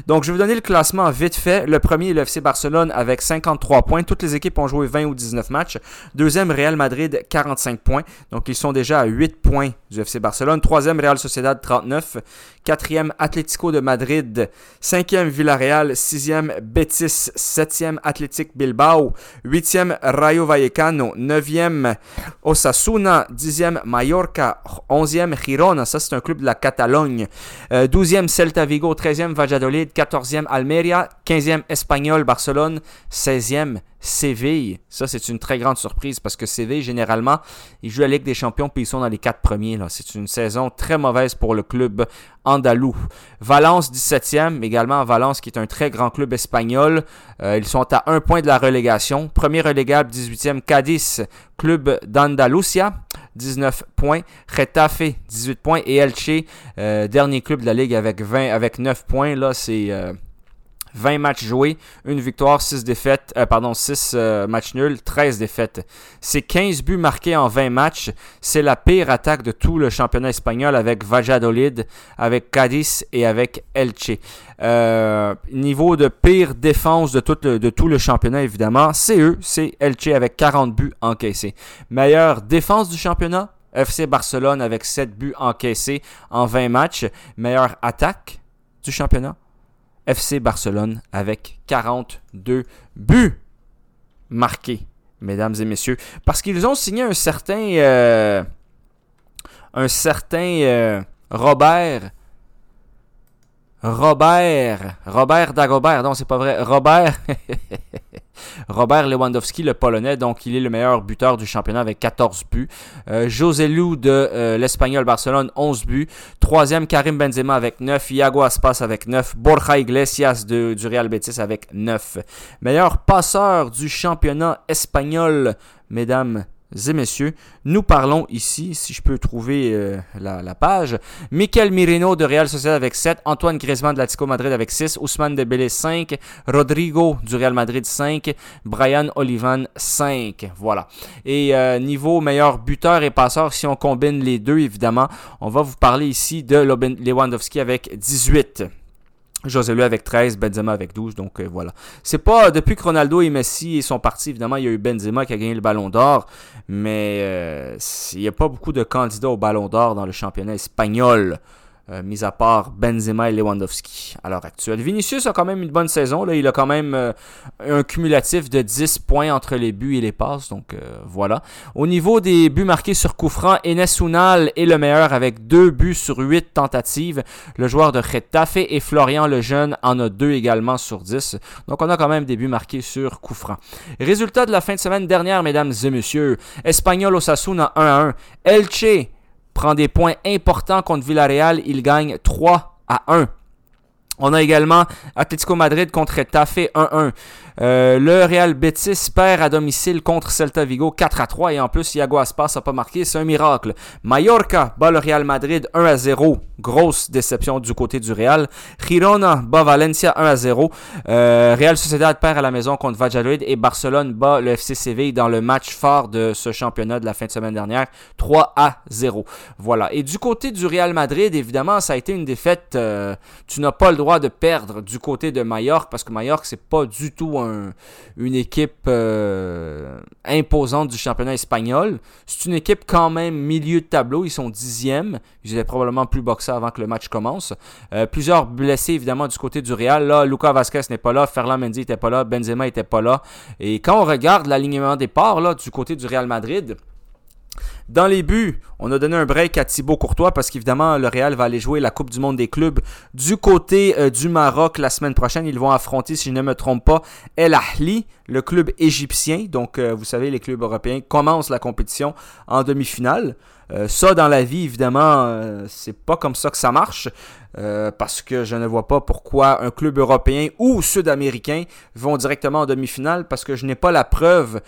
Donc, je vais vous donner le classement vite fait. Le premier le FC Barcelone avec 53 points. Toutes les équipes ont joué 20 ou 19 matchs. Deuxième, Real Madrid, 45 points. Donc, ils sont déjà à 8 points du FC Barcelone. Troisième, Real Sociedad, 39. Quatrième, Atlético de Madrid. Cinquième, Villarreal. Sixième, Betis. Septième, Athletic Bilbao. Huitième, Rayo Vallecano. Neuvième, Osasuna. Dixième, Mallorca. Onzième, Girona. Ça, c'est un club de la Catalogne. Euh, douzième, Celta Vigo. Treizième, Valladolid. Quatorzième, Almeria. Quinzième, Espagnol, Barcelone. Seizième, Séville, ça c'est une très grande surprise parce que Séville, généralement, ils jouent la Ligue des Champions puis ils sont dans les quatre premiers. C'est une saison très mauvaise pour le club andalou. Valence, 17e, également Valence qui est un très grand club espagnol. Euh, ils sont à un point de la relégation. Premier relégable, 18e, Cadiz, club d'Andalusia. 19 points. Retafe, 18 points. Et Elche, euh, dernier club de la Ligue avec 20, avec 9 points. Là, c'est... Euh, 20 matchs joués, une victoire, 6 défaites, euh, pardon, 6 euh, matchs nuls, 13 défaites. C'est 15 buts marqués en 20 matchs. C'est la pire attaque de tout le championnat espagnol avec Valladolid, avec Cadiz et avec Elche. Euh, niveau de pire défense de tout, le, de tout le championnat, évidemment, c'est eux, c'est Elche avec 40 buts encaissés. Meilleure défense du championnat, FC Barcelone avec 7 buts encaissés en 20 matchs. Meilleure attaque du championnat, FC Barcelone avec 42 buts marqués, mesdames et messieurs, parce qu'ils ont signé un certain, euh, un certain euh, Robert Robert, Robert Dagobert, non c'est pas vrai, Robert, Robert Lewandowski, le Polonais, donc il est le meilleur buteur du championnat avec 14 buts. Euh, José Lou de euh, l'Espagnol Barcelone, 11 buts. Troisième, Karim Benzema avec 9. Iago Aspas avec 9. Borja Iglesias de, du Real Betis avec 9. Meilleur passeur du championnat espagnol, mesdames et messieurs, nous parlons ici, si je peux trouver euh, la, page, Michael Mireno de Real Sociedad avec 7, Antoine Griezmann de l'Atlético Madrid avec 6, Ousmane Dembélé 5, Rodrigo du Real Madrid 5, Brian Olivan 5. Voilà. Et euh, niveau meilleur buteur et passeur, si on combine les deux, évidemment, on va vous parler ici de Lewandowski avec 18. José Lu avec 13, Benzema avec 12, donc euh, voilà. C'est pas depuis que Ronaldo et Messi sont partis, évidemment, il y a eu Benzema qui a gagné le Ballon d'Or, mais euh, il n'y a pas beaucoup de candidats au Ballon d'Or dans le championnat espagnol. Euh, mis à part Benzema et Lewandowski à l'heure actuelle. Vinicius a quand même une bonne saison. Là. Il a quand même euh, un cumulatif de 10 points entre les buts et les passes. Donc euh, voilà. Au niveau des buts marqués sur coup Enes Unal est le meilleur avec 2 buts sur 8 tentatives. Le joueur de Getafe et Florian Lejeune en a 2 également sur 10. Donc on a quand même des buts marqués sur coup franc. Résultat de la fin de semaine dernière, mesdames et messieurs. Espagnol Osasuna 1 à 1. Elche prend des points importants contre Villarreal. Il gagne 3 à 1. On a également Atlético Madrid contre Tafé 1-1. Euh, le Real Betis perd à domicile contre Celta Vigo 4 à 3 et en plus Iago Aspas n'a pas marqué, c'est un miracle. Mallorca bat le Real Madrid 1 à 0, grosse déception du côté du Real. Girona bat Valencia 1 à 0. Euh, Real Sociedad perd à la maison contre Valladolid et Barcelone bat le FC Séville dans le match fort de ce championnat de la fin de semaine dernière 3 à 0. Voilà. Et du côté du Real Madrid, évidemment, ça a été une défaite. Euh, tu n'as pas le droit de perdre du côté de Mallorca parce que Mallorca c'est pas du tout un une équipe euh, imposante du championnat espagnol. C'est une équipe quand même milieu de tableau. Ils sont dixièmes. Ils étaient probablement plus boxés avant que le match commence. Euh, plusieurs blessés évidemment du côté du Real. Là, Lucas Vasquez n'est pas là. Ferland Mendy n'était pas là. Benzema n'était pas là. Et quand on regarde l'alignement des parts du côté du Real Madrid, dans les buts, on a donné un break à Thibaut Courtois parce qu'évidemment, le Real va aller jouer la Coupe du Monde des clubs du côté euh, du Maroc la semaine prochaine. Ils vont affronter, si je ne me trompe pas, El Ahli, le club égyptien. Donc, euh, vous savez, les clubs européens commencent la compétition en demi-finale. Euh, ça, dans la vie, évidemment, c'est pas comme ça que ça marche. parce que je ne vois pas pourquoi un club européen ou sud-américain vont directement en demi-finale parce que je n'ai pas la preuve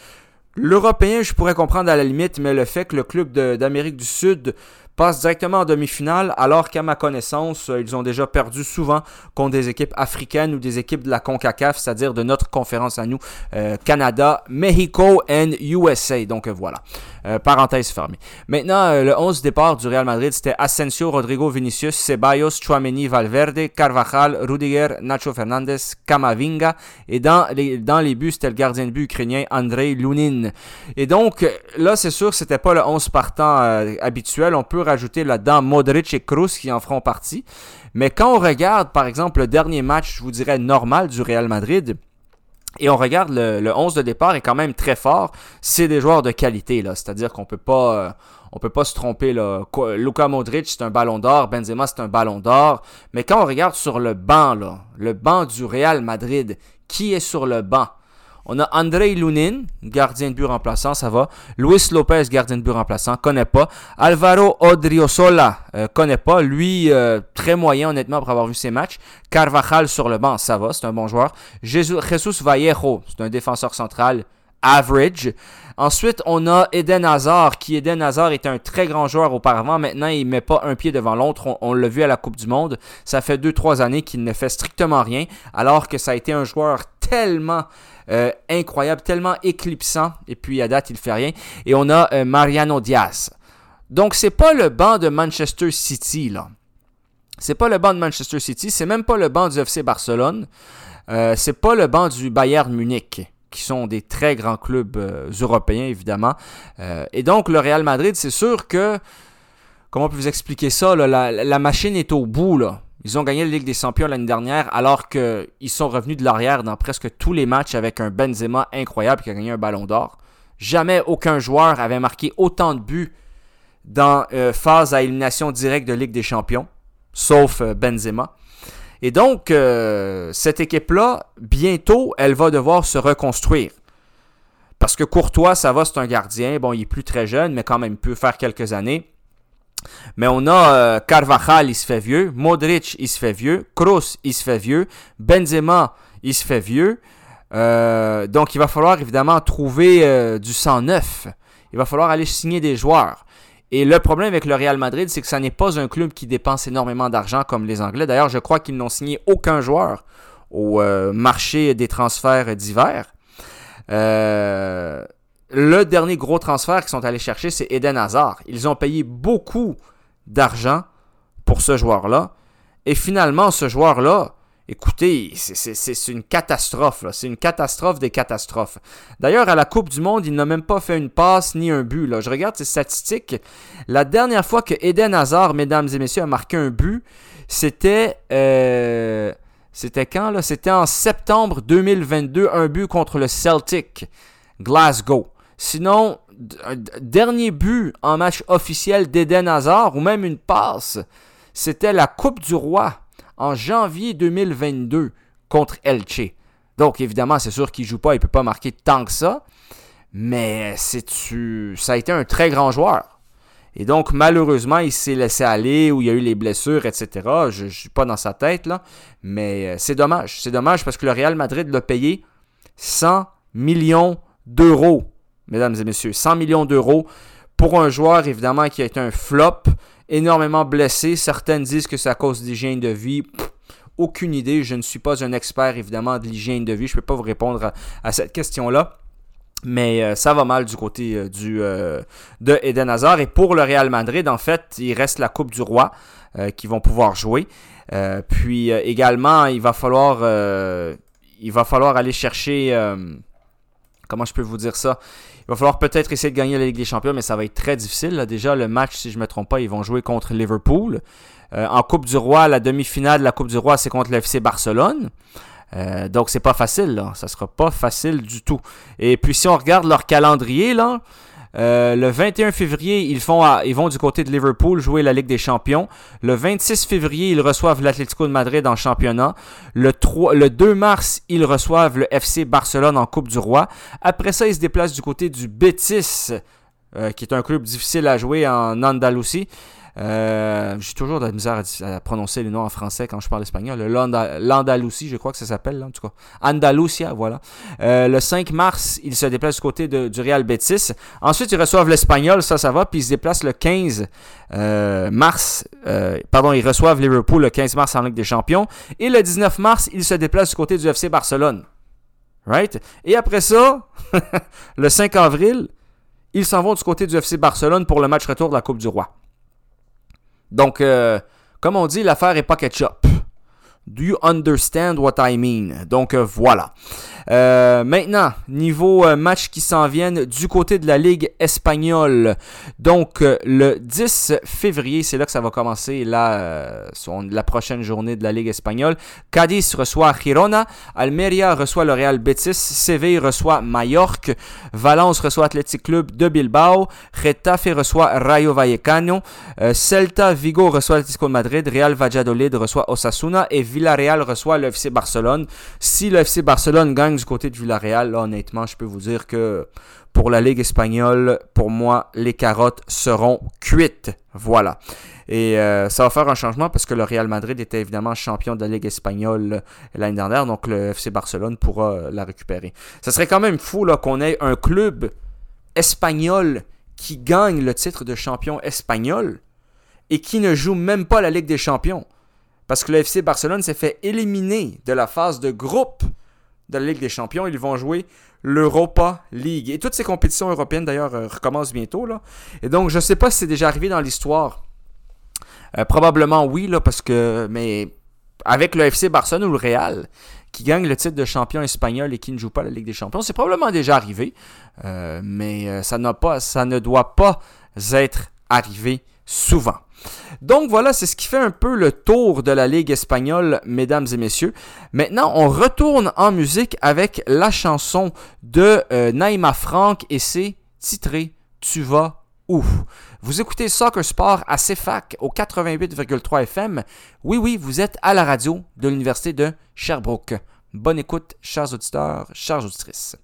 L'Européen, je pourrais comprendre à la limite, mais le fait que le club d'Amérique du Sud passe directement en demi-finale, alors qu'à ma connaissance, euh, ils ont déjà perdu souvent contre des équipes africaines ou des équipes de la CONCACAF, c'est-à-dire de notre conférence à nous, euh, Canada, Mexico and USA. Donc euh, voilà, parenthèse fermée. Maintenant, le 11 départ du Real Madrid, c'était Asensio, Rodrigo Vinicius, Ceballos, Chouameni, Valverde, Carvajal, Rudiger, Nacho Fernandez, Kamavinga. Et dans les, dans les buts, c'était le gardien de but ukrainien Andrei Lunin. Et donc, là, c'est sûr, c'était pas le 11 partant habituel. On peut rajouter là-dedans Modric et Kroos qui en feront partie. Mais quand on regarde, par exemple, le dernier match, je vous dirais normal du Real Madrid, et on regarde le, 11 de départ est quand même très fort. C'est des joueurs de qualité, là. C'est-à-dire qu'on peut pas. Euh, on peut pas se tromper là. Luka Modric, c'est un ballon d'or, Benzema, c'est un ballon d'or. Mais quand on regarde sur le banc, le banc du Real Madrid, qui est sur le banc? On a Andrei Lunin, gardien de but remplaçant, ça va. Luis Lopez, gardien de but remplaçant, connaît pas. Alvaro Odriozola, euh, connaît pas. Lui, euh, très moyen honnêtement pour avoir vu ses matchs. Carvajal sur le banc, ça va, c'est un bon joueur. Jesus, Vallejo, c'est un défenseur central, average. Ensuite, on a Eden Hazard, qui Eden Hazard était un très grand joueur auparavant. Maintenant, il met pas un pied devant l'autre. On, on l'a vu à la Coupe du Monde. Ça fait 2-3 années qu'il ne fait strictement rien, alors que ça a été un joueur tellement euh, incroyable, tellement éclipsant. Et puis à date, il fait rien. Et on a euh, Mariano Diaz. Donc c'est pas le banc de Manchester City là. C'est pas le banc de Manchester City, c'est même pas le banc du FC Barcelone. Euh, c'est pas le banc du Bayern Munich qui sont des très grands clubs européens, évidemment. et donc, le Real Madrid, c'est sûr que, comment on peut vous expliquer ça, la, la, machine est au bout. Là. Ils ont gagné la Ligue des Champions l'année dernière alors qu'ils sont revenus de l'arrière dans presque tous les matchs avec un Benzema incroyable qui a gagné un ballon d'or. Jamais aucun joueur avait marqué autant de buts dans euh, phase à élimination directe de Ligue des Champions, sauf euh, Benzema. Et donc, euh, cette équipe-là, bientôt, elle va devoir se reconstruire. Parce que Courtois, ça va, c'est un gardien. Bon, il est plus très jeune, mais quand même, il peut faire quelques années. Mais on a euh, Carvajal, il se fait vieux. Modric, il se fait vieux. Kroos, il se fait vieux. Benzema, il se fait vieux. Euh, donc, il va falloir évidemment trouver euh, du sang neuf. il va falloir aller signer des joueurs. Et le problème avec le Real Madrid, c'est que ça n'est pas un club qui dépense énormément d'argent comme les Anglais. D'ailleurs, je crois qu'ils n'ont signé aucun joueur au marché des transferts d'hiver. Euh, le dernier gros transfert qu'ils sont allés chercher, c'est Eden Hazard. Ils ont payé beaucoup d'argent pour ce joueur-là. Et finalement, ce joueur-là, écoutez, c'est une catastrophe. C'est une catastrophe des catastrophes. D'ailleurs, à la Coupe du Monde, il n'a même pas fait une passe ni un but. Je regarde ses statistiques. La dernière fois que Eden Hazard, mesdames et messieurs, a marqué un but, c'était... Euh, c'était quand là? C'était en septembre 2022, un but contre le Celtic, Glasgow. Sinon, dernier but en match officiel d'Eden Hazard, ou même une passe, c'était la Coupe du Roi en janvier 2022 contre Elche. Donc évidemment, c'est sûr qu'il joue pas, il peut pas marquer tant que ça, mais c'est ça a été un très grand joueur. Et donc, malheureusement, il s'est laissé aller, ou il y a eu les blessures, etc. Je ne suis pas dans sa tête, là. Mais euh, c'est dommage. C'est dommage parce que le Real Madrid l'a payé 100 millions d'euros, mesdames et messieurs. 100 millions d'euros pour un joueur, évidemment, qui a été un flop, énormément blessé. Certaines disent que c'est à cause d'hygiène de vie. aucune idée. Je ne suis pas un expert, évidemment, de l'hygiène de vie. Je ne peux pas vous répondre à cette question-là. Mais euh, ça va mal du côté euh, euh, de Eden Hazard. Et pour le Real Madrid, en fait, il reste la Coupe du Roi qui vont pouvoir jouer. puis également, il va falloir, il va falloir aller chercher. Comment je peux vous dire ça? Il va falloir peut-être essayer de gagner la Ligue des Champions, mais ça va être très difficile. Déjà, le match, si je ne me trompe pas, ils vont jouer contre Liverpool. en Coupe du Roi, la demi-finale de la Coupe du Roi, c'est contre l'FC Barcelone. Euh, donc c'est pas facile, là. Ça sera pas facile du tout. Et puis si on regarde leur calendrier, là, euh, le 21 février, ils, font ils vont du côté de Liverpool jouer la Ligue des Champions. Le 26 février, ils reçoivent l'Atlético de Madrid en championnat. Le, 3, le 2 mars, ils reçoivent le FC Barcelone en Coupe du Roi. Après ça, ils se déplacent du côté du Betis, euh, qui est un club difficile à jouer en Andalousie. Euh, j'ai toujours de la misère à, prononcer les noms en français quand je parle espagnol. L'Andalousie, je crois que ça s'appelle, en tout cas. Andalusia, voilà. Euh, le 5 mars, ils se déplacent du côté du Real Betis. Ensuite, ils reçoivent l'Espagnol, ça, ça va. Puis ils se déplacent le 15 euh, mars. pardon, ils reçoivent Liverpool le 15 mars en Ligue des Champions. Et le 19 mars, ils se déplacent du côté du FC Barcelone. Right? Et après ça, le 5 avril, ils s'en vont du côté du FC Barcelone pour le match retour de la Coupe du Roi. Donc, euh, comme on dit, l'affaire est pas ketchup. Do you understand what I mean? Donc euh, voilà. Euh, maintenant, niveau euh, match qui s'en viennent du côté de la Ligue espagnole. Donc le 10 février, c'est là que ça va commencer la, la prochaine journée de la Ligue espagnole. Cadiz reçoit Girona, Almeria reçoit le Real Betis, Seville reçoit Mallorca, Valence reçoit Athletic Club de Bilbao, Retafe reçoit Rayo Vallecano, Celta Vigo reçoit Atlético de Madrid, Real Valladolid reçoit Osasuna et Villarreal reçoit le FC Barcelone. Si le FC Barcelone gagne du côté de Villarreal, honnêtement, je peux vous dire que pour la Ligue espagnole, pour moi, les carottes seront cuites. Voilà. Et euh, ça va faire un changement parce que le Real Madrid était évidemment champion de la Ligue espagnole l'année dernière, donc le FC Barcelone pourra la récupérer. Ça serait quand même fou qu'on ait un club espagnol qui gagne le titre de champion espagnol et qui ne joue même pas la Ligue des champions. Parce que le FC Barcelone s'est fait éliminer de la phase de groupe de la Ligue des Champions. Ils vont jouer l'Europa League. Et toutes ces compétitions européennes, d'ailleurs, euh, recommencent bientôt. Là. Et donc, je ne sais pas si c'est déjà arrivé dans l'histoire. Euh, probablement oui, parce que. Mais avec le FC Barcelone ou le Real, qui gagne le titre de champion espagnol et qui ne joue pas la Ligue des Champions, c'est probablement déjà arrivé. Euh, mais ça, pas, ça ne doit pas être arrivé souvent. Donc voilà, c'est ce qui fait un peu le tour de la Ligue espagnole, mesdames et messieurs. Maintenant, on retourne en musique avec la chanson de euh, Naïma Frank et c'est titré Tu vas où Vous écoutez Soccer Sport à CFAC au 88,3 FM. Oui, oui, vous êtes à la radio de l'Université de Sherbrooke. Bonne écoute, chers auditeurs, chers auditrices.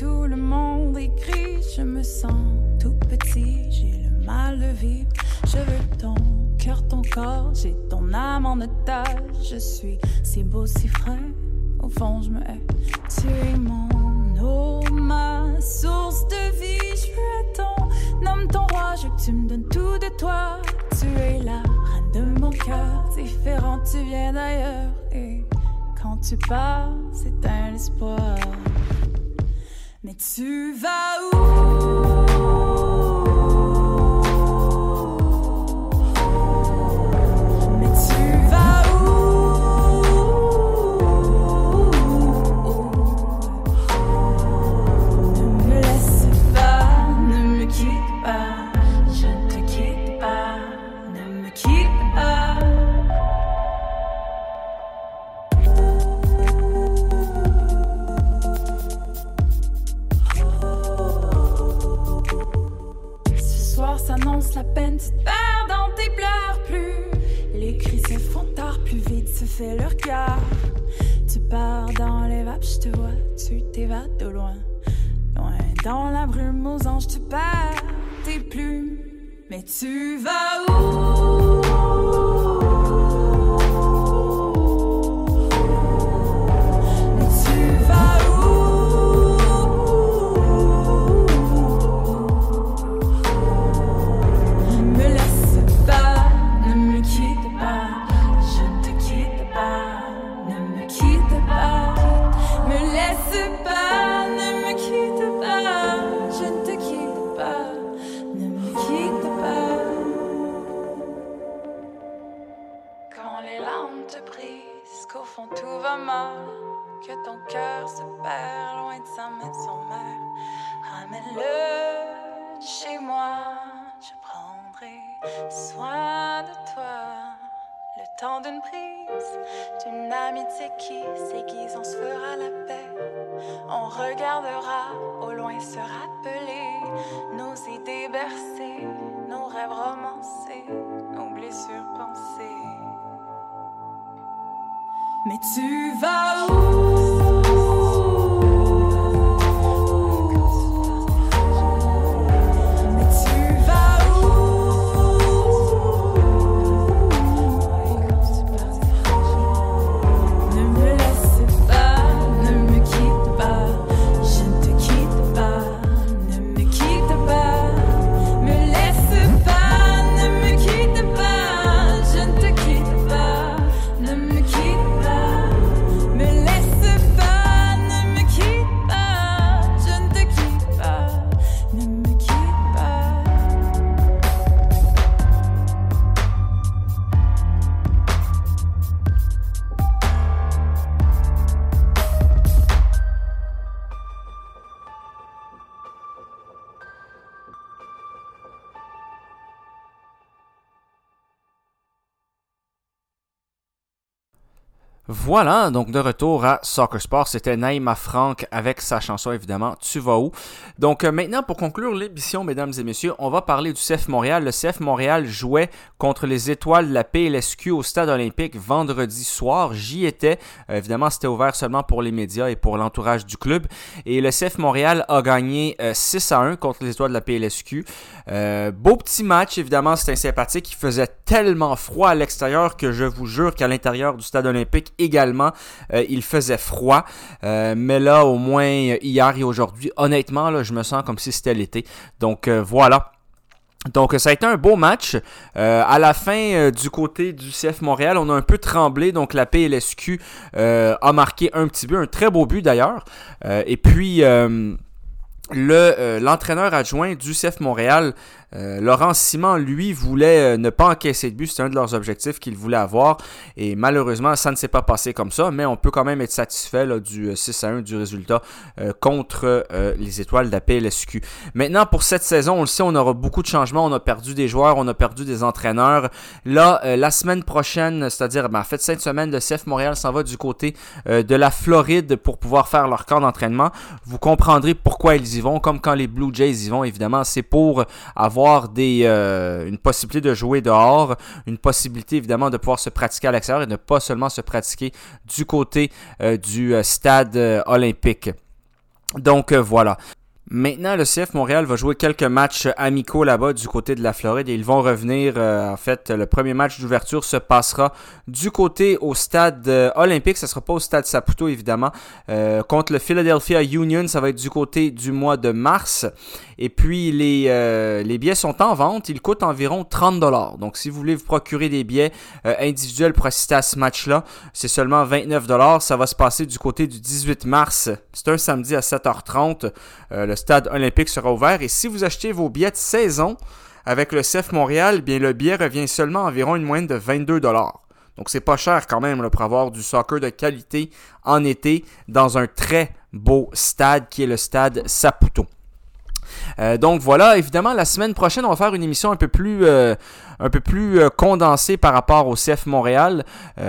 Tout le monde écrit, je me sens tout petit, j'ai le mal de vivre. Je veux ton cœur, ton corps, j'ai ton âme en otage. Je suis si beau, si frais, au fond je me hais. Tu es mon eau, ma source de vie. Je veux ton nomme ton roi, je veux que tu me donnes tout de toi. Tu es la reine de mon cœur, différent, tu viens d'ailleurs. Et tu pars, c'est un espoir. Mais tu vas où? Cœur. Tu pars dans les vapes, je te vois, tu t'évades de loin. Loin dans la brume aux anges, tu perds tes plumes. Mais tu vas où? Voilà, donc de retour à Soccer Sport, c'était Naïma Franck avec sa chanson évidemment Tu vas où? Donc euh, maintenant pour conclure l'émission mesdames et messieurs, on va parler du CF Montréal. Le CF Montréal jouait contre les étoiles de la PLSQ au stade olympique vendredi soir. J'y étais, Euh, évidemment c'était ouvert seulement pour les médias et pour l'entourage du club et le CF Montréal a gagné euh, 6 à 1 contre les étoiles de la PLSQ. Euh, beau petit match évidemment, c'était sympathique, il faisait tellement froid à l'extérieur que je vous jure qu'à l'intérieur du stade olympique également, euh, il faisait froid. Euh, mais là, au moins hier et aujourd'hui, honnêtement, je me sens comme si c'était l'été. Donc euh, voilà. Donc ça a été un beau match. À la fin, du côté du CF Montréal, on a un peu tremblé. Donc la PLSQ a marqué un petit but, un très beau but d'ailleurs. Et puis le l'entraîneur adjoint du CF Montréal, euh, Laurent Simon, lui, voulait euh, ne pas encaisser de but. C'était un de leurs objectifs qu'il voulait avoir. Et malheureusement, ça ne s'est pas passé comme ça. Mais on peut quand même être satisfait du euh, 6 à 1 du résultat euh, contre euh, les étoiles de la PLSQ. Maintenant, pour cette saison, on le sait, on aura beaucoup de changements. On a perdu des joueurs, on a perdu des entraîneurs. Là, euh, la semaine prochaine, c'est-à-dire ben, en fait cette semaine, le CF Montréal s'en va du côté euh, de la Floride pour pouvoir faire leur camp d'entraînement. Vous comprendrez pourquoi ils y vont, comme quand les Blue Jays y vont, évidemment, c'est pour avoir euh, une possibilité de jouer dehors, une possibilité évidemment de pouvoir se pratiquer à l'extérieur et ne pas seulement se pratiquer du côté euh, du euh, stade olympique. Donc voilà. Maintenant, le CF Montréal va jouer quelques matchs amicaux là-bas du côté de la Floride et ils vont revenir. En fait, le premier match d'ouverture se passera du côté au stade olympique. Ça sera pas au stade Saputo, évidemment. Contre le Philadelphia Union, ça va être du côté du mois de mars. Et puis, les, les billets sont en vente. Ils coûtent environ 30 Donc, si vous voulez vous procurer des billets individuels pour assister à ce match-là, c'est seulement 29 Ça va se passer du côté du 18 mars. C'est un samedi à 7h30. le stade olympique sera ouvert. Et si vous achetez vos billets de saison avec le CF Montréal, eh bien le billet revient seulement environ une moyenne de 22 donc c'est pas cher quand même pour avoir du soccer de qualité en été dans un très beau stade qui est le stade Saputo. Euh, donc voilà, évidemment, la semaine prochaine, on va faire une émission un peu plus, euh, un peu plus euh, condensée par rapport au CF Montréal,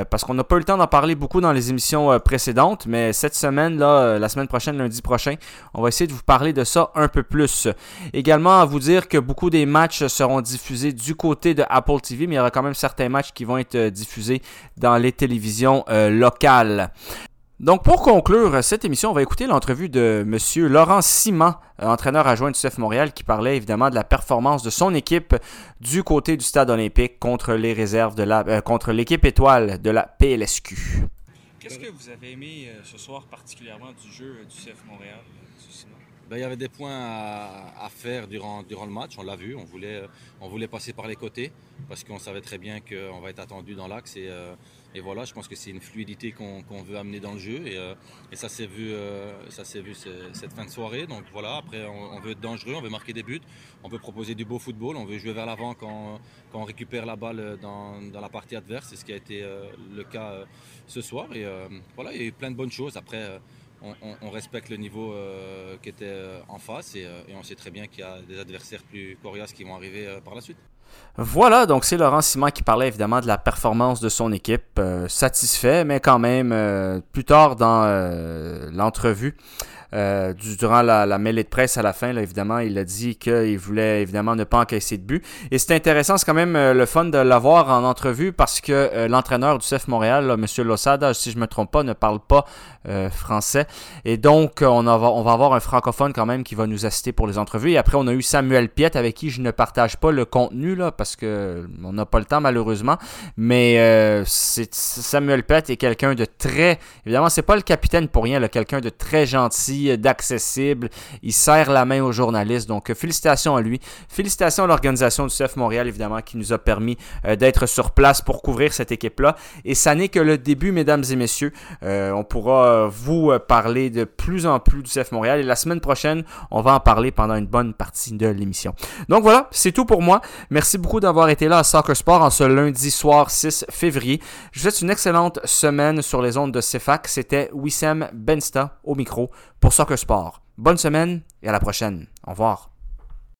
parce qu'on n'a pas eu le temps d'en parler beaucoup dans les émissions précédentes, mais cette semaine, là, la semaine prochaine, lundi prochain, on va essayer de vous parler de ça un peu plus. Également, à vous dire que beaucoup des matchs seront diffusés du côté de Apple TV, mais il y aura quand même certains matchs qui vont être diffusés dans les télévisions locales. Donc, pour conclure cette émission, on va écouter l'entrevue de M. Laurent Simon, euh, entraîneur adjoint du CF Montréal, qui parlait évidemment de la performance de son équipe du côté du stade olympique contre les réserves de la, euh, contre l'équipe étoile de la PLSQ. Qu'est-ce que vous avez aimé euh, ce soir particulièrement du jeu du CF Montréal, ben, il y avait des points à, faire durant, durant le match, on l'a vu, on voulait, on voulait passer par les côtés parce qu'on savait très bien qu'on va être attendu dans l'axe et et voilà, je pense que c'est une fluidité qu'on veut amener dans le jeu. Et, euh, ça s'est vu, euh, ça vu cette fin de soirée. Donc voilà, après, on, veut être dangereux, on veut marquer des buts, on veut proposer du beau football, on veut jouer vers l'avant quand, on récupère la balle dans, la partie adverse. C'est ce qui a été euh, le cas ce soir. Et voilà, il y a eu plein de bonnes choses. Après, on, respecte le niveau qui était en face et, et on sait très bien qu'il y a des adversaires plus coriaces qui vont arriver par la suite. Voilà, donc c'est Laurent Simon qui parlait évidemment de la performance de son équipe. Euh, satisfait, mais quand même, euh, plus tard dans euh, l'entrevue, euh, durant la, mêlée de presse à la fin, là, évidemment, il a dit qu'il voulait évidemment ne pas encaisser de but. Et c'est intéressant, c'est quand même euh, le fun de l'avoir en entrevue parce que euh, l'entraîneur du CF Montréal, M. Losada, si je ne me trompe pas, ne parle pas français. Et donc, on, on va avoir un francophone quand même qui va nous assister pour les entrevues. Et après, on a eu Samuel Piette avec qui je ne partage pas le contenu là, parce que on n'a pas le temps malheureusement. Mais Samuel Piette est quelqu'un de très... Évidemment, c'est pas le capitaine pour rien, quelqu'un de très gentil d'accessible. Il serre la main aux journalistes. Donc, félicitations à lui. Félicitations à l'organisation du CF Montréal, évidemment, qui nous a permis euh, d'être sur place pour couvrir cette équipe-là. Et ça n'est que le début, mesdames et messieurs. Euh, on pourra euh, vous parler de plus en plus du CF Montréal. Et la semaine prochaine, on va en parler pendant une bonne partie de l'émission. Donc voilà, c'est tout pour moi. Merci beaucoup d'avoir été là à Soccer Sport en ce lundi soir 6 février. Je vous souhaite une excellente semaine sur les ondes de CFAC. C'était Wissam Bensta au micro pour Soccer Sport. Bonne semaine et à la prochaine. Au revoir.